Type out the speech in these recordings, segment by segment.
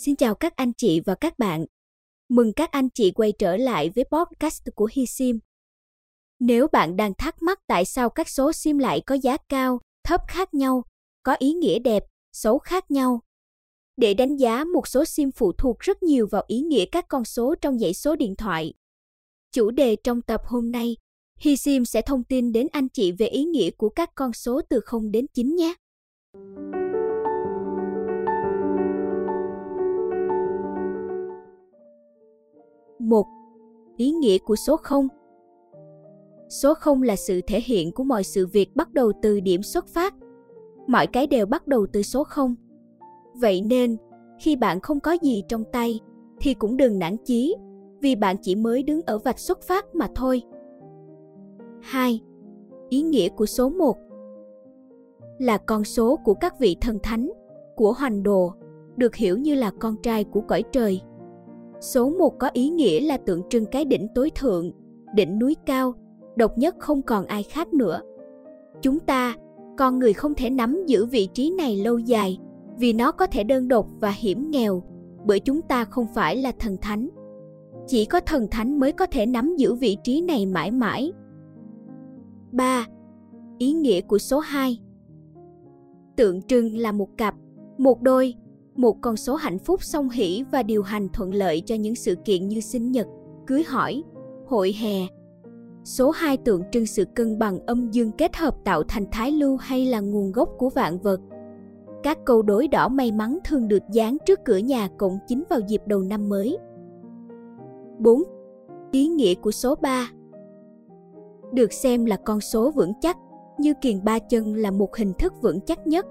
Xin chào các anh chị và các bạn. Mừng các anh chị quay trở lại với podcast của Hi Sim. Nếu bạn đang thắc mắc tại sao các số sim lại có giá cao, thấp khác nhau, có ý nghĩa đẹp, xấu khác nhau. Để đánh giá một số sim phụ thuộc rất nhiều vào ý nghĩa các con số trong dãy số điện thoại. Chủ đề trong tập hôm nay, Hi Sim sẽ thông tin đến anh chị về ý nghĩa của các con số từ 0 đến 9 nhé. 1. Ý nghĩa của số 0 Số 0 là sự thể hiện của mọi sự việc bắt đầu từ điểm xuất phát. Mọi cái đều bắt đầu từ số 0. Vậy nên, khi bạn không có gì trong tay, thì cũng đừng nản chí, vì bạn chỉ mới đứng ở vạch xuất phát mà thôi. 2. Ý nghĩa của số 1 là con số của các vị thần thánh, của hoành đồ, được hiểu như là con trai của cõi trời. Số 1 có ý nghĩa là tượng trưng cái đỉnh tối thượng, đỉnh núi cao, độc nhất không còn ai khác nữa. Chúng ta, con người không thể nắm giữ vị trí này lâu dài vì nó có thể đơn độc và hiểm nghèo, bởi chúng ta không phải là thần thánh. Chỉ có thần thánh mới có thể nắm giữ vị trí này mãi mãi. 3. Ý nghĩa của số 2 Tượng trưng là một cặp, một đôi, một con số hạnh phúc song hỷ và điều hành thuận lợi cho những sự kiện như sinh nhật, cưới hỏi, hội hè. Số 2 tượng trưng sự cân bằng âm dương kết hợp tạo thành thái lưu hay là nguồn gốc của vạn vật. Các câu đối đỏ may mắn thường được dán trước cửa nhà cộng chính vào dịp đầu năm mới. 4. Ý nghĩa của số 3 Được xem là con số vững chắc, như kiền ba chân là một hình thức vững chắc nhất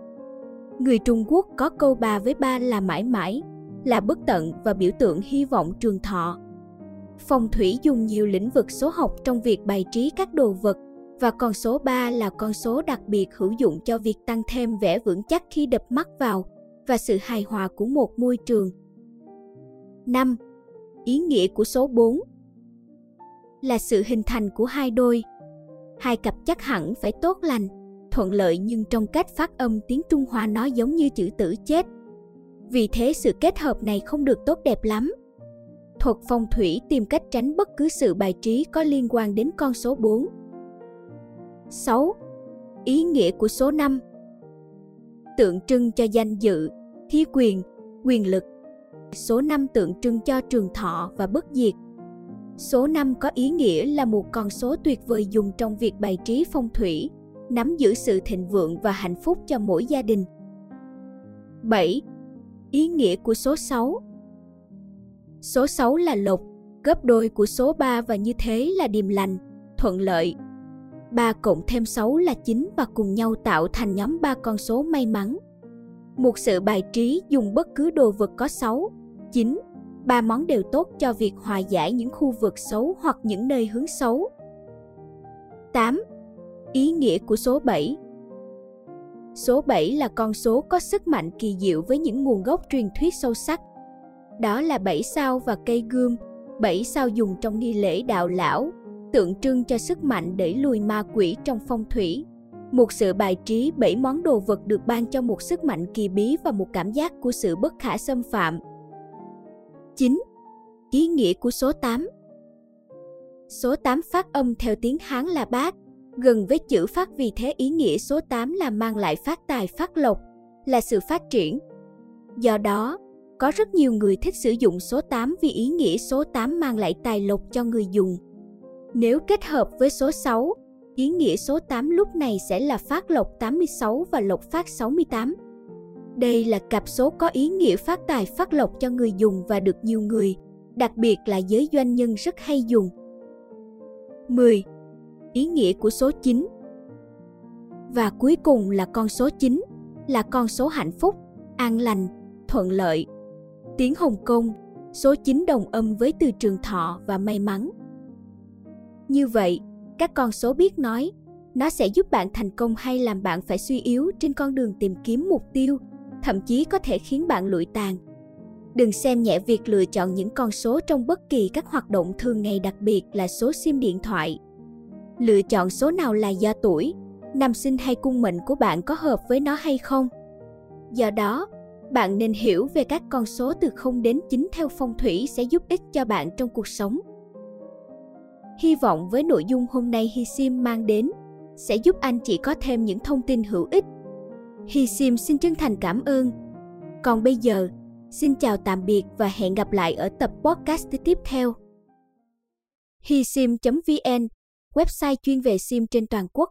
Người Trung Quốc có câu ba với ba là mãi mãi, là bất tận và biểu tượng hy vọng trường thọ. Phong thủy dùng nhiều lĩnh vực số học trong việc bày trí các đồ vật và con số 3 là con số đặc biệt hữu dụng cho việc tăng thêm vẻ vững chắc khi đập mắt vào và sự hài hòa của một môi trường. 5. Ý nghĩa của số 4 là sự hình thành của hai đôi. Hai cặp chắc hẳn phải tốt lành, thuận lợi nhưng trong cách phát âm tiếng Trung Hoa nó giống như chữ tử chết. Vì thế sự kết hợp này không được tốt đẹp lắm. Thuật phong thủy tìm cách tránh bất cứ sự bài trí có liên quan đến con số 4. 6. Ý nghĩa của số 5 Tượng trưng cho danh dự, thi quyền, quyền lực. Số 5 tượng trưng cho trường thọ và bất diệt. Số 5 có ý nghĩa là một con số tuyệt vời dùng trong việc bài trí phong thủy, nắm giữ sự thịnh vượng và hạnh phúc cho mỗi gia đình. 7. Ý nghĩa của số 6 Số 6 là lộc, gấp đôi của số 3 và như thế là điềm lành, thuận lợi. 3 cộng thêm 6 là 9 và cùng nhau tạo thành nhóm 3 con số may mắn. Một sự bài trí dùng bất cứ đồ vật có 6, 9, ba món đều tốt cho việc hòa giải những khu vực xấu hoặc những nơi hướng xấu. 8. Ý nghĩa của số 7 Số 7 là con số có sức mạnh kỳ diệu với những nguồn gốc truyền thuyết sâu sắc. Đó là bảy sao và cây gươm, bảy sao dùng trong nghi lễ đạo lão, tượng trưng cho sức mạnh đẩy lùi ma quỷ trong phong thủy. Một sự bài trí bảy món đồ vật được ban cho một sức mạnh kỳ bí và một cảm giác của sự bất khả xâm phạm. 9. Ý nghĩa của số 8 Số 8 phát âm theo tiếng Hán là bát, gần với chữ phát vì thế ý nghĩa số 8 là mang lại phát tài phát lộc, là sự phát triển. Do đó, có rất nhiều người thích sử dụng số 8 vì ý nghĩa số 8 mang lại tài lộc cho người dùng. Nếu kết hợp với số 6, ý nghĩa số 8 lúc này sẽ là phát lộc 86 và lộc phát 68. Đây là cặp số có ý nghĩa phát tài phát lộc cho người dùng và được nhiều người, đặc biệt là giới doanh nhân rất hay dùng. 10 ý nghĩa của số 9. Và cuối cùng là con số 9, là con số hạnh phúc, an lành, thuận lợi. Tiếng Hồng Kông, số 9 đồng âm với từ trường thọ và may mắn. Như vậy, các con số biết nói, nó sẽ giúp bạn thành công hay làm bạn phải suy yếu trên con đường tìm kiếm mục tiêu, thậm chí có thể khiến bạn lụi tàn. Đừng xem nhẹ việc lựa chọn những con số trong bất kỳ các hoạt động thường ngày đặc biệt là số sim điện thoại, Lựa chọn số nào là do tuổi, năm sinh hay cung mệnh của bạn có hợp với nó hay không. Do đó, Bạn nên hiểu về các con số từ 0 đến 9 theo phong thủy sẽ giúp ích cho bạn trong cuộc sống. Hy vọng với nội dung hôm nay Hi Sim mang đến sẽ giúp anh chị có thêm những thông tin hữu ích. Hi Sim xin chân thành cảm ơn. Còn bây giờ, xin chào tạm biệt và hẹn gặp lại ở tập podcast tiếp theo. Hisim.vn, website chuyên về sim trên toàn quốc.